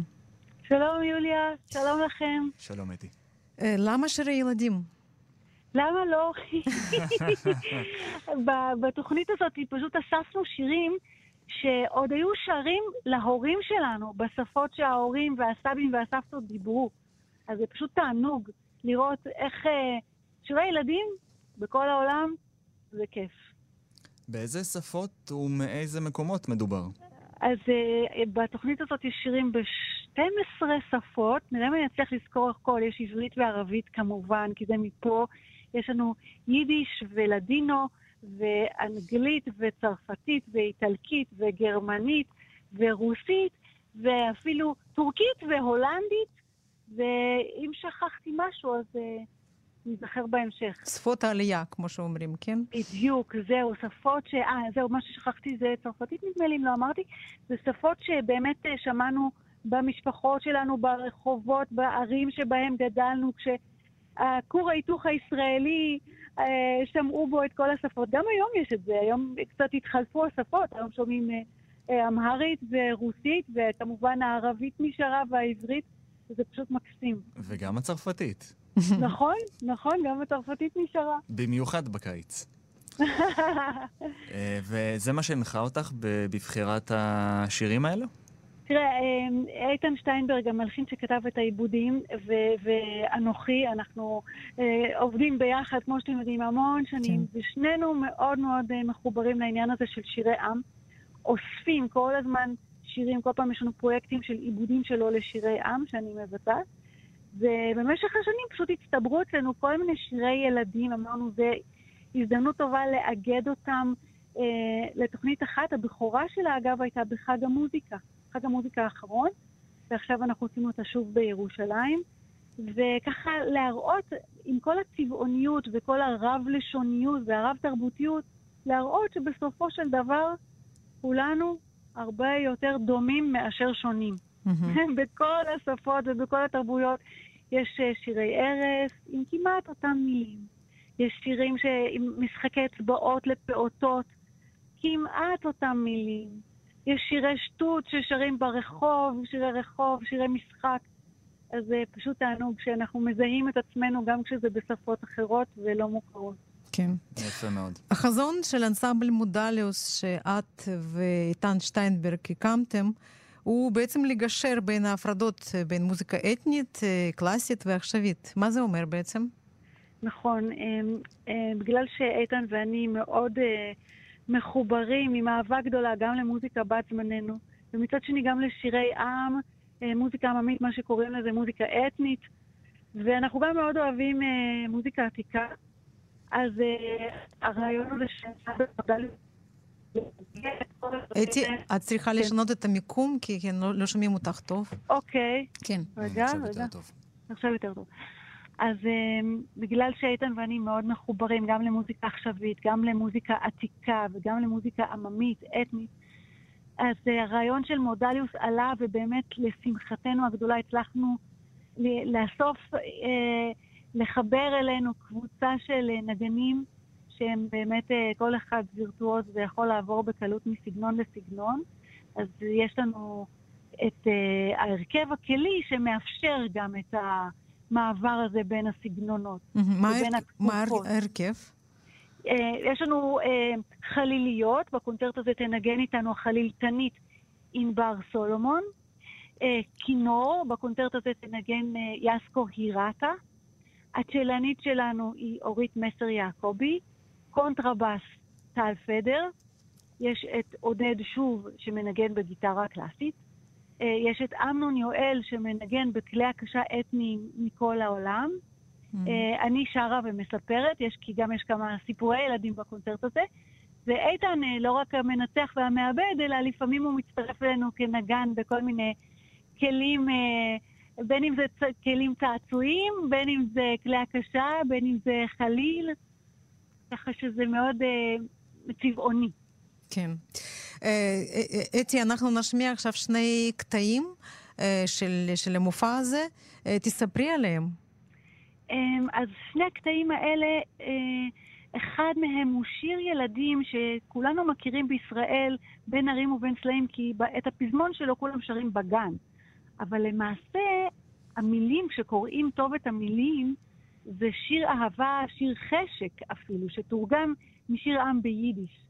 S5: שלום יוליה, שלום לכם.
S1: שלום אתי.
S2: אה, למה שירי ילדים?
S5: למה לא? (laughs) בתוכנית הזאת פשוט אספנו שירים שעוד היו שרים להורים שלנו בשפות שההורים והסבים והסבתות דיברו. אז זה פשוט תענוג לראות איך אה, שירי ילדים בכל העולם זה כיף.
S1: באיזה שפות ומאיזה מקומות מדובר?
S5: אז uh, בתוכנית הזאת יש שירים ב-12 שפות, נראה אם אני אצליח לזכור הכל, יש עברית וערבית כמובן, כי זה מפה. יש לנו יידיש ולדינו, ואנגלית וצרפתית ואיטלקית וגרמנית ורוסית ואפילו טורקית והולנדית, ואם שכחתי משהו אז uh, נזכר בהמשך.
S2: שפות העלייה, כמו שאומרים, כן?
S5: בדיוק, זהו, שפות ש... אה, זהו, מה ששכחתי זה צרפתית נדמה לי, אם לא אמרתי. זה שפות שבאמת אה, שמענו במשפחות שלנו, ברחובות, בערים שבהם גדלנו, כשהכור ההיתוך הישראלי אה, שמעו בו את כל השפות. גם היום יש את זה, היום קצת התחלפו השפות, היום שומעים אה, אה, אמהרית ורוסית, וכמובן הערבית נשארה והעברית, זה פשוט מקסים.
S1: וגם הצרפתית.
S5: נכון, נכון, גם הצרפתית נשארה.
S1: במיוחד בקיץ. (laughs) וזה מה שהנחה אותך בבחירת השירים האלו?
S5: תראה, אמ, איתן שטיינברג, המלחין שכתב את העיבודים, ואנוכי, אנחנו אה, עובדים ביחד, כמו שאתם יודעים, המון שנים, כן. ושנינו מאוד מאוד אה, מחוברים לעניין הזה של שירי עם. אוספים כל הזמן שירים, כל פעם יש לנו פרויקטים של עיבודים שלו לשירי עם, שאני מבצעת. ובמשך השנים פשוט הצטברו אצלנו כל מיני שירי ילדים, אמרנו, זה הזדמנות טובה לאגד אותם אה, לתוכנית אחת. הבכורה שלה, אגב, הייתה בחג המוזיקה. חג המוזיקה האחרון, ועכשיו אנחנו עושים אותה שוב בירושלים. וככה להראות, עם כל הצבעוניות וכל הרב-לשוניות והרב-תרבותיות, להראות שבסופו של דבר כולנו הרבה יותר דומים מאשר שונים. (laughs) בכל השפות ובכל התרבויות יש אה, שירי ערש עם כמעט אותם מילים. יש שירים עם משחקי אצבעות לפעוטות, כמעט אותם מילים. יש שירי שטות ששרים ברחוב, שירי רחוב, שירי משחק. אז זה פשוט תענוג שאנחנו מזהים את עצמנו גם כשזה בשפות אחרות ולא מוכרות.
S2: כן.
S1: יפה מאוד.
S2: החזון של אנסמבל מודליוס שאת ואיתן שטיינברג הקמתם, הוא בעצם לגשר בין ההפרדות בין מוזיקה אתנית, קלאסית ועכשווית. מה זה אומר בעצם?
S5: נכון. בגלל שאיתן ואני מאוד מחוברים עם אהבה גדולה גם למוזיקה בת זמננו, ומצד שני גם לשירי עם, אה, מוזיקה עממית, מה שקוראים לזה מוזיקה אתנית, ואנחנו גם מאוד אוהבים אה, מוזיקה עתיקה. אז אה, הרעיון הזה ש...
S2: אתי, את צריכה כן. לשנות את המיקום, כי לא, לא שומעים אותך טוב.
S5: אוקיי.
S2: כן.
S5: רגע, רגע. עכשיו יותר טוב. אז um, בגלל שאיתן ואני מאוד מחוברים גם למוזיקה עכשווית, גם למוזיקה עתיקה וגם למוזיקה עממית, אתנית, אז uh, הרעיון של מודליוס עלה, ובאמת לשמחתנו הגדולה הצלחנו לאסוף, uh, לחבר אלינו קבוצה של uh, נגנים שהם באמת כל אחד וירטואוז ויכול לעבור בקלות מסגנון לסגנון. אז יש לנו את ההרכב הכלי שמאפשר גם את ה... המעבר הזה בין הסגנונות.
S2: ובין מה ההרכב?
S5: אה, יש לנו אה, חליליות, בקונצרט הזה תנגן איתנו החלילתנית ענבר סולומון. אה, כינור, בקונצרט הזה תנגן יסקו הירטה. הצ'לנית שלנו היא אורית מסר יעקבי. קונטרבאס טל פדר. יש את עודד שוב שמנגן בגיטרה קלאסית. אה, יש את אמנון יואל שמנגן בכלי הקשה אתניים מכל העולם. Mm. hmm אני שרה ומספרת, יש, כי גם יש כמה סיפורי ילדים בקונצרט הזה. ואיתן אה, לא רק המנצח והמעבד, אלא לפעמים הוא מצטרף אלינו כנגן בכל מיני כלים, בין אם זה צ... כלים צעצועים, בין אם זה כלי הקשה, בין אם זה חליל, ככה שזה מאוד צבעוני.
S2: כן. אה, אה, אתי, אנחנו נשמיע עכשיו שני קטעים
S6: של, של המופע הזה. תספרי עליהם.
S5: אמ, אז שני הקטעים האלה, אחד מהם הוא שיר ילדים שכולנו מכירים בישראל בין ערים ובין סלעים, כי את הפזמון שלו כולם שרים בגן. אבל למעשה, המילים, כשקוראים טוב את המילים, זה שיר אהבה, שיר חשק אפילו, שתורגם משיר עם ביידיש.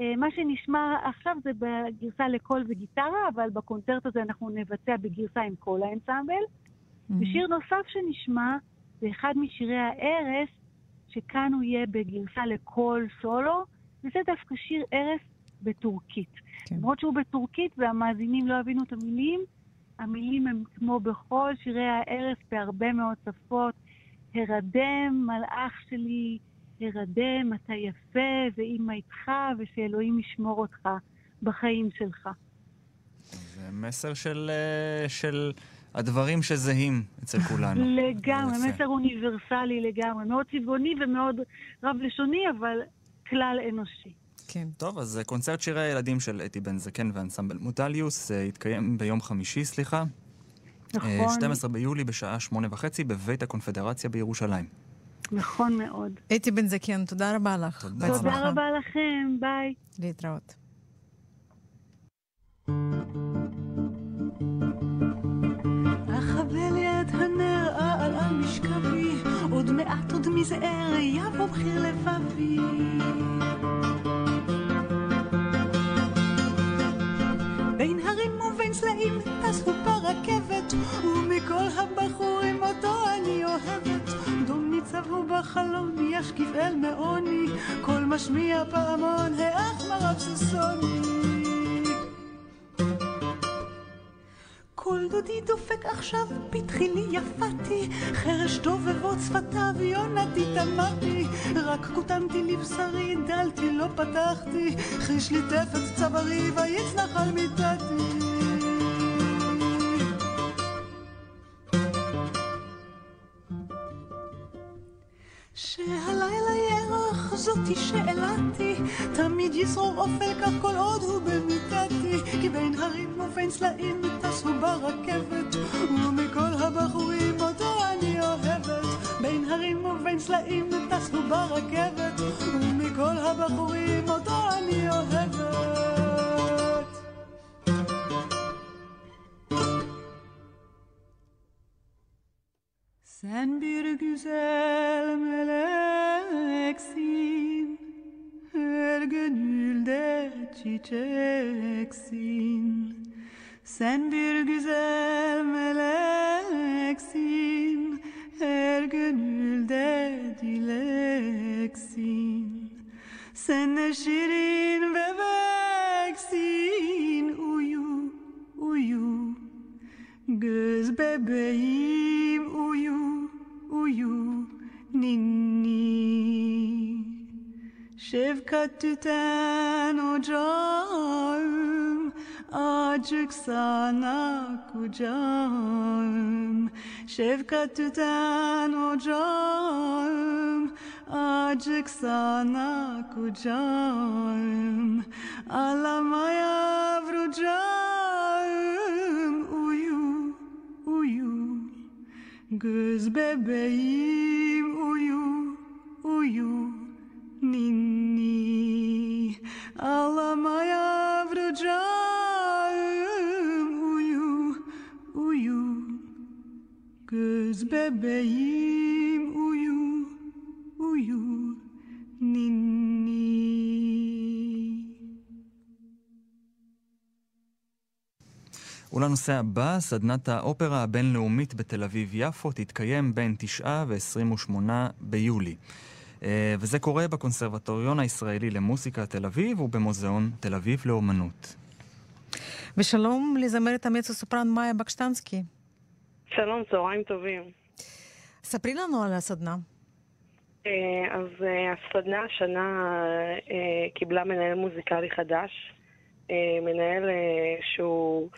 S5: אה, מה שנשמע עכשיו זה בגרסה לקול וגיטרה, אבל בקונצרט הזה אנחנו נבצע בגרסה עם כל האנסמבל. Mm-hmm. ושיר נוסף שנשמע זה אחד משירי הערש, שכאן הוא יהיה בגרסה לקול סולו, וזה דווקא שיר ערש בטורקית. כן. למרות שהוא בטורקית והמאזינים לא הבינו את המילים, המילים הם כמו בכל שירי הערש בהרבה מאוד שפות. הרדם, מלאך שלי, הרדם, אתה יפה, ואימא איתך, ושאלוהים ישמור אותך בחיים שלך.
S1: זה מסר של, אה, של הדברים שזהים אצל כולנו. (laughs)
S5: לגמרי, מסר אוניברסלי לגמרי. מאוד צבעוני ומאוד רב-לשוני, אבל כלל אנושי.
S1: כן. טוב, אז קונצרט שירי הילדים של אתי בן זקן ואנסמבל מוטליוס אה, יתקיים ביום חמישי, סליחה. נכון. 12 ביולי בשעה שמונה וחצי בבית הקונפדרציה בירושלים.
S5: נכון מאוד.
S6: אתי בן זקן, תודה רבה לך.
S5: תודה, תודה רבה לכם, ביי.
S6: להתראות. אכבה ליד הנר על על משכבי, עוד מעט עוד מזער יבוא בחיר לבבי. בין הרים ובין סלעים טסו ברכבת, ומכל הבחורים אותו אני אוהבת. הוא בחלום, ישקיף אל מעוני, קול משמיע פעמון, האח מרב ששוני. קול דודי דופק עכשיו, פתחי לי יפתי, חרש דובבות שפתיו, יונתי תמתי, רק כותמתי לבשרי, דלתי לא פתחתי, חיש לי טפת צווארי, ויצנח על מיטתי. שהלילה ירח זאתי שאלתי, תמיד ישרור אופל כך כל עוד הוא במיטתי, כי בין הרים ובין סלעים טסו ברכבת, ומכל הבחורים אותו אני אוהבת. בין הרים ובין סלעים טסו ברכבת, ומכל הבחורים אותו אני אוהבת. Sen bir güzel meleksin Her gönülde çiçeksin. Sen bir güzel meleksin Her gönülde dileksin. Sen ne şirin bebeksin Uyu, uyu. Göz bebeğim uyu, uyu ninni. Şefkat tüten ocağım Acık sana kucağım. Şefkat tüten ocağım Acık sana kucağım. Ağlama yavrucağım Göz bebeğim uyu, uyu Ninni. Ağlama yavrucağım Uyu, uyu. Göz bebeğim uyu, uyu Ninni
S1: ולנושא הבא, סדנת האופרה הבינלאומית בתל אביב-יפו תתקיים בין 9 ו-28 ביולי. אה, וזה קורה בקונסרבטוריון הישראלי למוסיקה תל אביב ובמוזיאון תל אביב לאומנות.
S6: ושלום לזמרת המצו סופרן מאיה בקשטנסקי.
S7: שלום, צהריים טובים.
S6: ספרי לנו על הסדנה.
S7: אה, אז אה, הסדנה השנה קיבלה מנהל מוזיקלי חדש, מנהל שהוא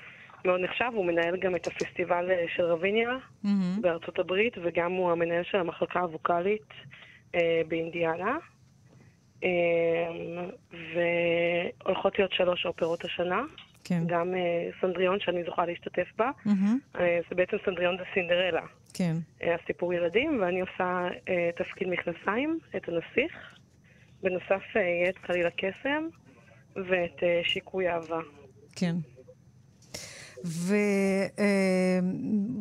S7: מאוד נחשב, הוא מנהל גם את הפסטיבל של רביניה mm-hmm. בארצות הברית, וגם הוא המנהל של המחלקה הווקאלית אה, באינדיאנה. אה, והולכות להיות שלוש אופרות השנה. כן. גם uh, סנדריון שאני זוכה להשתתף בה. Mm-hmm. Uh, זה בעצם סנדריון זה סינדרלה.
S2: כן.
S7: Uh, הסיפור ילדים, ואני עושה uh, תפקיד מכנסיים, את הנסיך. בנוסף uh, יהיה את חליל הקסם ואת uh, שיקוי אהבה.
S2: כן.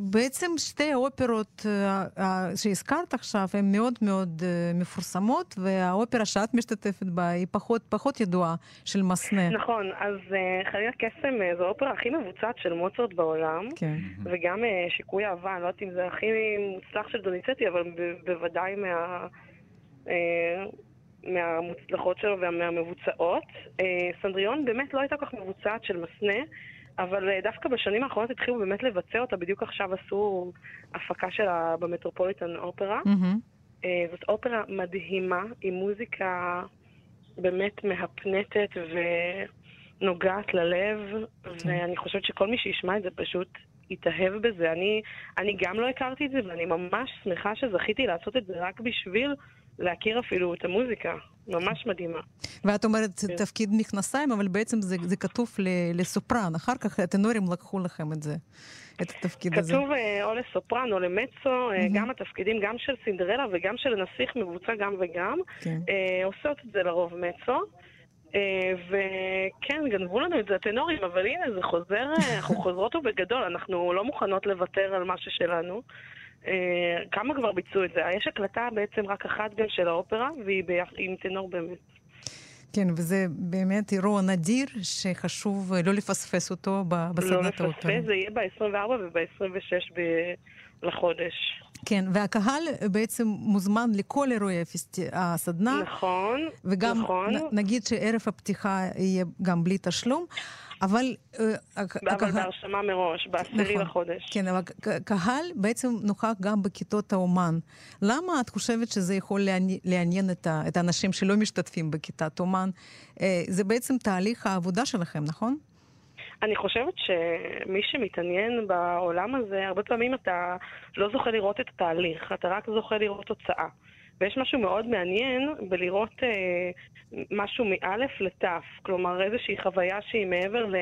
S2: ובעצם שתי האופרות אה, אה, שהזכרת עכשיו הן מאוד מאוד אה, מפורסמות, והאופרה שאת משתתפת בה היא פחות, פחות ידועה, של מסנה.
S7: נכון, אז חליל הקסם זו האופרה הכי מבוצעת של מוצרט בעולם,
S2: כן.
S7: וגם שיקוי אהבה, אני לא יודעת אם זה הכי מוצלח של דוניצטי, אבל בוודאי מה... מהמוצלחות שלו ומהמבוצעות. סנדריון באמת לא הייתה כל כך מבוצעת של מסנה. אבל אה, דווקא בשנים האחרונות התחילו באמת לבצע אותה, בדיוק עכשיו עשו הפקה שלה במטרופוליטן אופרה. Mm-hmm. זאת אופרה מדהימה, עם מוזיקה באמת מהפנטת ונוגעת ללב, mm-hmm. ואני חושבת שכל מי שישמע את זה פשוט יתאהב בזה. אני, אני גם לא הכרתי את זה, ואני ממש שמחה שזכיתי לעשות את זה רק בשביל להכיר אפילו את המוזיקה. ממש מדהימה.
S2: ואת אומרת כן. תפקיד מכנסיים, אבל בעצם זה, זה כתוב לסופרן. אחר כך הטנורים לקחו לכם את זה, את התפקיד
S7: כתוב
S2: הזה.
S7: כתוב אה, או לסופרן או למצו, mm-hmm. גם התפקידים, גם של סינדרלה וגם של הנסיך מבוצע גם וגם. כן. אה, עושות את זה לרוב מצו. וכן, גנבו לנו את זה הטנורים, אבל הנה, זה חוזר, אנחנו חוזרות ובגדול, אנחנו לא מוכנות לוותר על מה ששלנו. אה, כמה כבר ביצעו את זה? יש הקלטה בעצם רק אחת גם של האופרה, והיא עם טנור באמת.
S2: כן, וזה באמת אירוע נדיר שחשוב לא לפספס אותו בסדנת האופרה.
S7: לא לפספס, זה יהיה ב-24 וב-26 לחודש.
S2: כן, והקהל בעצם מוזמן לכל אירועי הסדנה.
S7: נכון,
S2: וגם
S7: נכון.
S2: נגיד שערב הפתיחה יהיה גם בלי תשלום. אבל...
S7: אה, אבל בהרשמה מראש, בעשירי נכון, לחודש.
S2: כן, אבל קהל בעצם נוכח גם בכיתות האומן. למה את חושבת שזה יכול לעניין את האנשים שלא משתתפים בכיתת אומן? אה, זה בעצם תהליך העבודה שלכם, נכון?
S7: אני חושבת שמי שמתעניין בעולם הזה, הרבה פעמים אתה לא זוכה לראות את התהליך, אתה רק זוכה לראות תוצאה. ויש משהו מאוד מעניין בלראות אה, משהו מאלף לתף, כלומר איזושהי חוויה שהיא מעבר ל...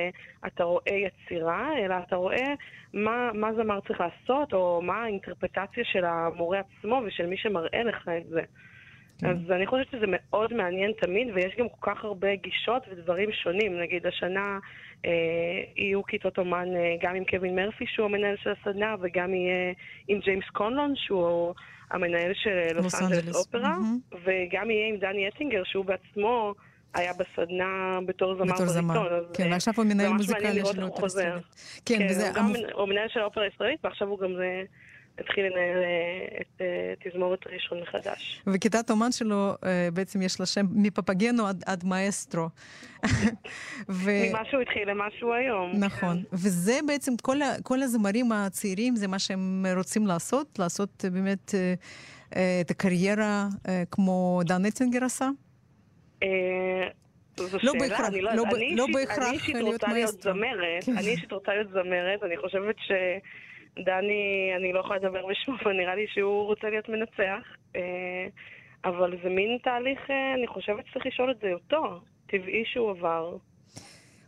S7: אתה רואה יצירה, אלא אתה רואה מה, מה זמר צריך לעשות, או מה האינטרפטציה של המורה עצמו ושל מי שמראה לך את זה. כן. אז אני חושבת שזה מאוד מעניין תמיד, ויש גם כל כך הרבה גישות ודברים שונים. נגיד, השנה אה, יהיו כיתות אומן אה, גם עם קווין מרפי, שהוא המנהל של הסדנה, וגם יהיה עם ג'יימס קונלון, שהוא המנהל של לוס אנג'לס אופרה, mm-hmm. וגם יהיה עם דני אטינגר, שהוא בעצמו... היה בסדנה בתור זמר בריטון.
S2: כן, ועכשיו הוא מנהל מוזיקלי
S7: של האופרה הישראלית. כן, וזה... הוא מנהל של האופרה הישראלית, ועכשיו הוא גם התחיל לנהל אה, את אה, תזמורת ראשון מחדש.
S2: וכיתת אומן שלו, אה, בעצם יש לה שם מפפגנו עד, עד מאסטרו. (laughs)
S7: ו... ממה שהוא התחיל למה שהוא היום.
S2: נכון, כן. וזה בעצם, כל, כל הזמרים הצעירים, זה מה שהם רוצים לעשות, לעשות באמת את הקריירה כמו דן אטינגר עשה?
S7: זו לא שאלה, בהכרח, אני לא, לא, אני לא בהכרח אני אישית רוצה להיות זמרת, כן. אני אישית רוצה להיות זמרת, אני חושבת ש... דני, אני לא יכולה לדבר בשמו, אבל נראה לי שהוא רוצה להיות מנצח. אה, אבל זה מין תהליך, אה, אני חושבת שצריך לשאול את זה אותו. טבעי שהוא עבר.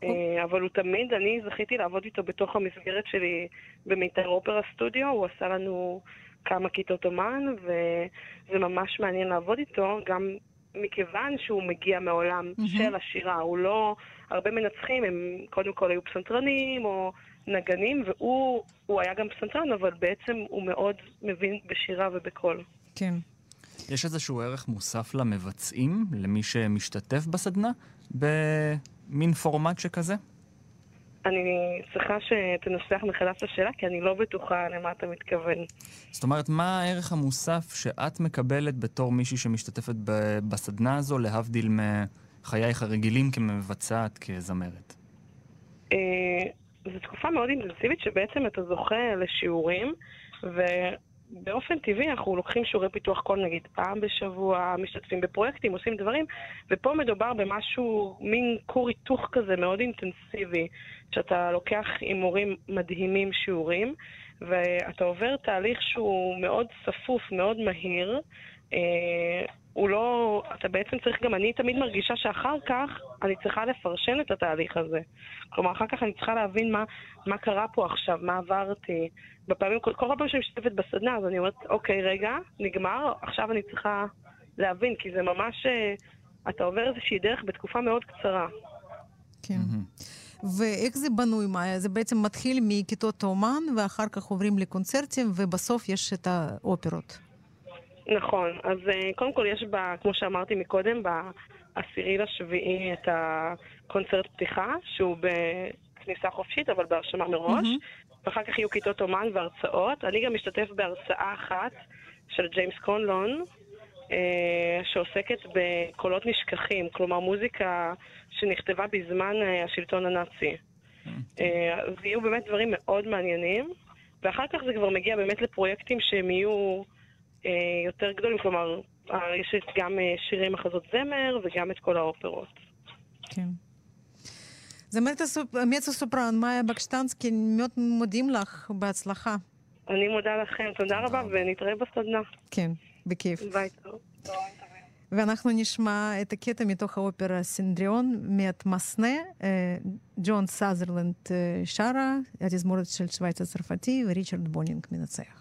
S7: אה, אבל הוא תמיד, אני זכיתי לעבוד איתו בתוך המסגרת שלי במיתר אופרה סטודיו, הוא עשה לנו כמה כיתות אומן, וזה ממש מעניין לעבוד איתו, גם מכיוון שהוא מגיע mm-hmm. של השירה, הוא לא... הרבה מנצחים הם קודם כל היו פסנתרנים, או נגנים, והוא היה גם פסנתרן, אבל בעצם הוא מאוד מבין בשירה ובקול.
S2: כן.
S1: יש איזשהו ערך מוסף למבצעים, למי שמשתתף בסדנה, במין פורמט שכזה?
S7: אני צריכה שתנסח מחדש את השאלה, כי אני לא בטוחה למה אתה מתכוון.
S1: זאת אומרת, מה הערך המוסף שאת מקבלת בתור מישהי שמשתתפת בסדנה הזו, להבדיל מחייך הרגילים כמבצעת, כזמרת?
S7: זו תקופה מאוד אינטנסיבית שבעצם אתה זוכה לשיעורים, ובאופן טבעי אנחנו לוקחים שיעורי פיתוח קול נגיד פעם בשבוע, משתתפים בפרויקטים, עושים דברים, ופה מדובר במשהו, מין כור היתוך כזה מאוד אינטנסיבי, שאתה לוקח עם מורים מדהימים שיעורים, ואתה עובר תהליך שהוא מאוד צפוף, מאוד מהיר, אה, הוא לא... אתה בעצם צריך גם, אני תמיד מרגישה שאחר כך אני צריכה לפרשן את התהליך הזה. כלומר, אחר כך אני צריכה להבין מה, מה קרה פה עכשיו, מה עברתי. בפעמים, כל, כל פעם שאני משתתפת בסדנה, אז אני אומרת, אוקיי, רגע, נגמר, עכשיו אני צריכה להבין, כי זה ממש... אה, אתה עובר איזושהי דרך בתקופה מאוד קצרה.
S8: כן. ואיך זה בנוי, מאיה? זה בעצם מתחיל מכיתות אומן, ואחר כך עוברים לקונצרטים, ובסוף יש את האופרות.
S7: נכון, אז אה, קודם כל יש בה, כמו שאמרתי מקודם, בעשירי לשביעי את הקונצרט פתיחה, שהוא בכניסה חופשית, אבל בהרשמה מראש, mm-hmm. ואחר כך יהיו כיתות אומן והרצאות. אני גם משתתף בהרצאה אחת של ג'יימס קונלון, אה, שעוסקת בקולות נשכחים, כלומר מוזיקה שנכתבה בזמן אה, השלטון הנאצי. ויהיו באמת דברים מאוד מעניינים, ואחר כך זה כבר מגיע באמת לפרויקטים שהם יהיו... אה, יותר גדולים, כלומר, אה, יש גם אה, שירי מחזות זמר וגם את כל האופרות.
S8: כן. זמרת מצו סופרן, מאיה בקשטנסקי, מאוד מודים לך, בהצלחה.
S7: אני מודה לכם, תודה רבה, ונתראה בסדנה.
S8: כן, בכיף.
S7: ביי טוב.
S8: ואנחנו נשמע את הקטע מתוך האופרה סנדריון, מאת מסנה, ג'ואן סאתרלנד שרה, התזמורת של שווייץ הצרפתי, וריצ'רד בונינג מנצח.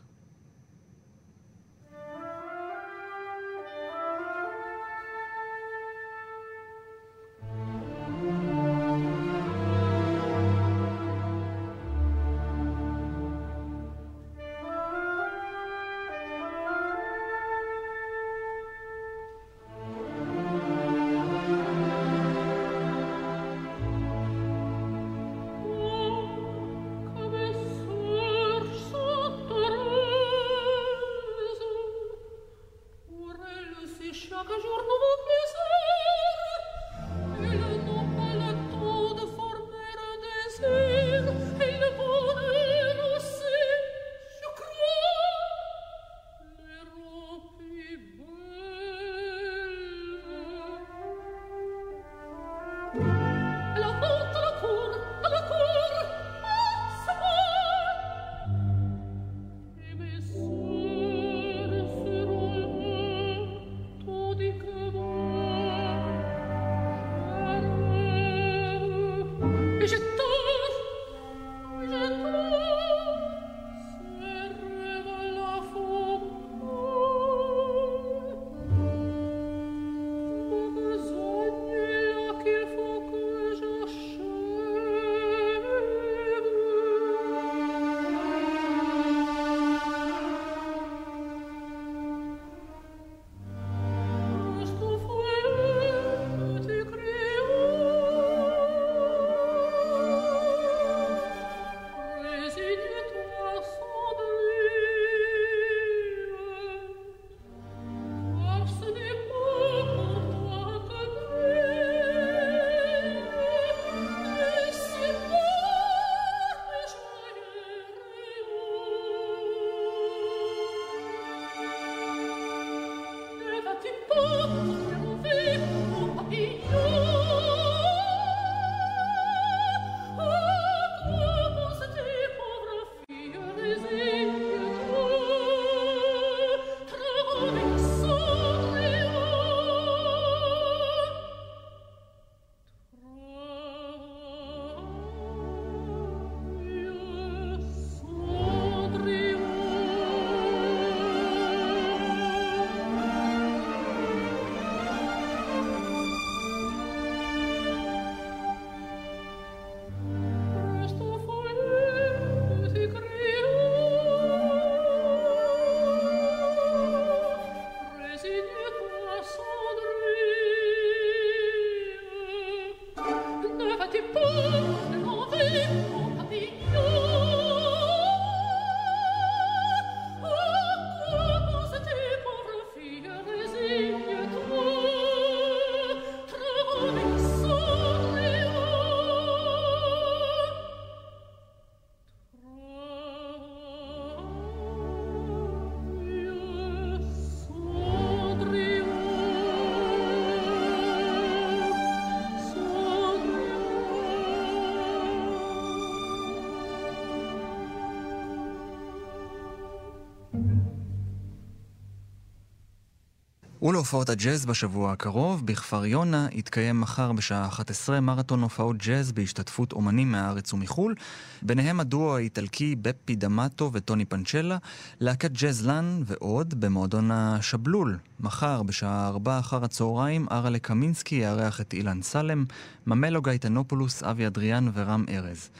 S1: ולהופעות הג'אז בשבוע הקרוב, בכפר יונה יתקיים מחר בשעה 11 מרתון הופעות ג'אז בהשתתפות אומנים מהארץ ומחו"ל, ביניהם הדואו האיטלקי בפי דמטו וטוני פנצ'לה, להקת ג'אז לן ועוד במועדון השבלול. מחר בשעה 4 אחר הצהריים ארלה קמינסקי יארח את אילן סלם, ממלו גייטנופולוס, אבי אדריאן ורם ארז.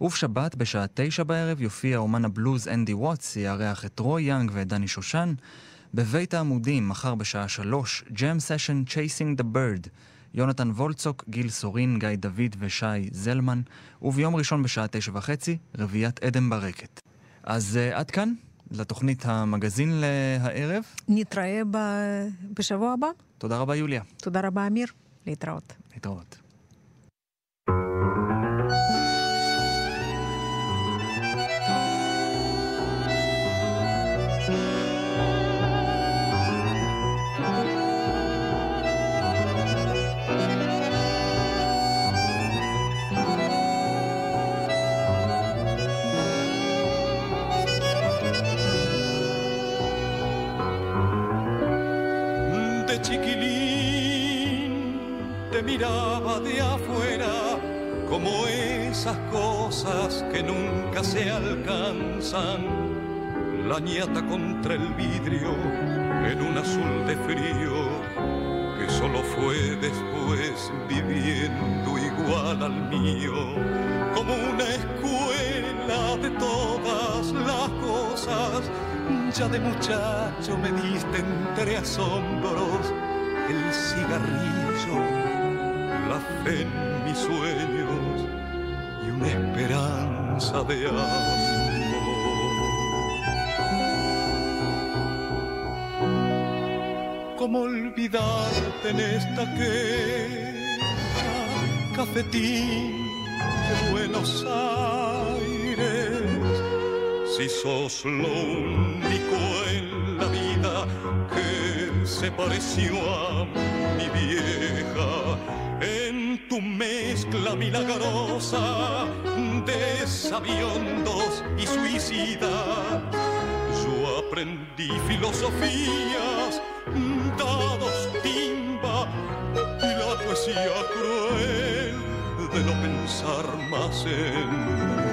S1: ובשבת בשעה 9 בערב יופיע אומן הבלוז אנדי ווטס, יארח את רוי יאנג ואת דני שושן. בבית העמודים, מחר בשעה שלוש, jam session Chasing the Bird. יונתן וולצוק, גיל סורין, גיא דוד ושי זלמן, וביום ראשון בשעה תשע וחצי, רביעיית עדן ברקת. אז uh, עד כאן, לתוכנית המגזין להערב.
S2: נתראה ב... בשבוע הבא.
S1: תודה רבה, יוליה.
S2: תודה רבה, אמיר. להתראות.
S1: להתראות.
S9: Miraba de afuera como esas cosas que nunca se alcanzan. La ñata contra el vidrio en un azul de frío que solo fue después viviendo igual al mío, como una escuela de todas las cosas. De muchacho me diste entre asombros el cigarrillo la fe en mis sueños y una esperanza de amor. ¿Cómo olvidarte en esta queja, cafetín de Buenos Aires? Si sos lo único en la vida que se pareció a mi vieja tu mezcla milagrosa de sabiondos y suicidas. Yo aprendí filosofías, dados timba y la poesía cruel de no pensar más en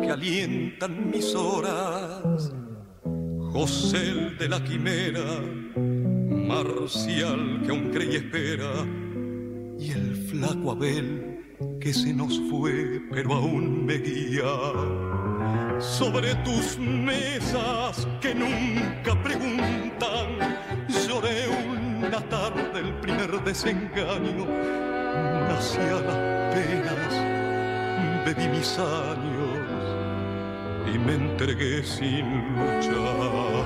S9: que alientan mis horas. José el de la quimera, Marcial que aún cree y espera, y el flaco Abel que se nos fue pero aún me guía. Sobre tus mesas que nunca preguntan, desengaño, nací a las penas bebí mis años y me entregué sin luchar.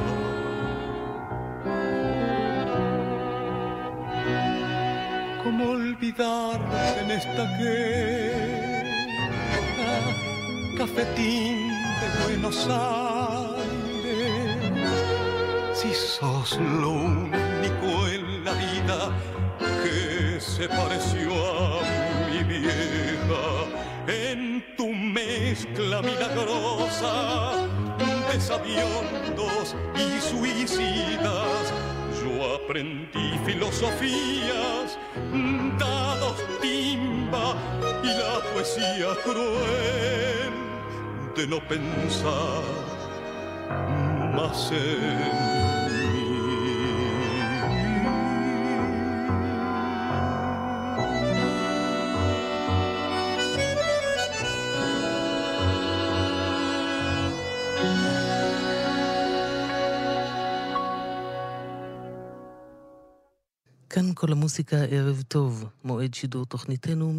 S9: ¿Cómo olvidarte en esta guerra, cafetín de Buenos Aires? Si sos lo único vida que se pareció a mi vieja en tu mezcla milagrosa de sabiondos y suicidas. Yo aprendí filosofías, dados timba y la poesía cruel de no pensar más en
S10: כאן כל המוסיקה ערב טוב, מועד שידור תוכניתנו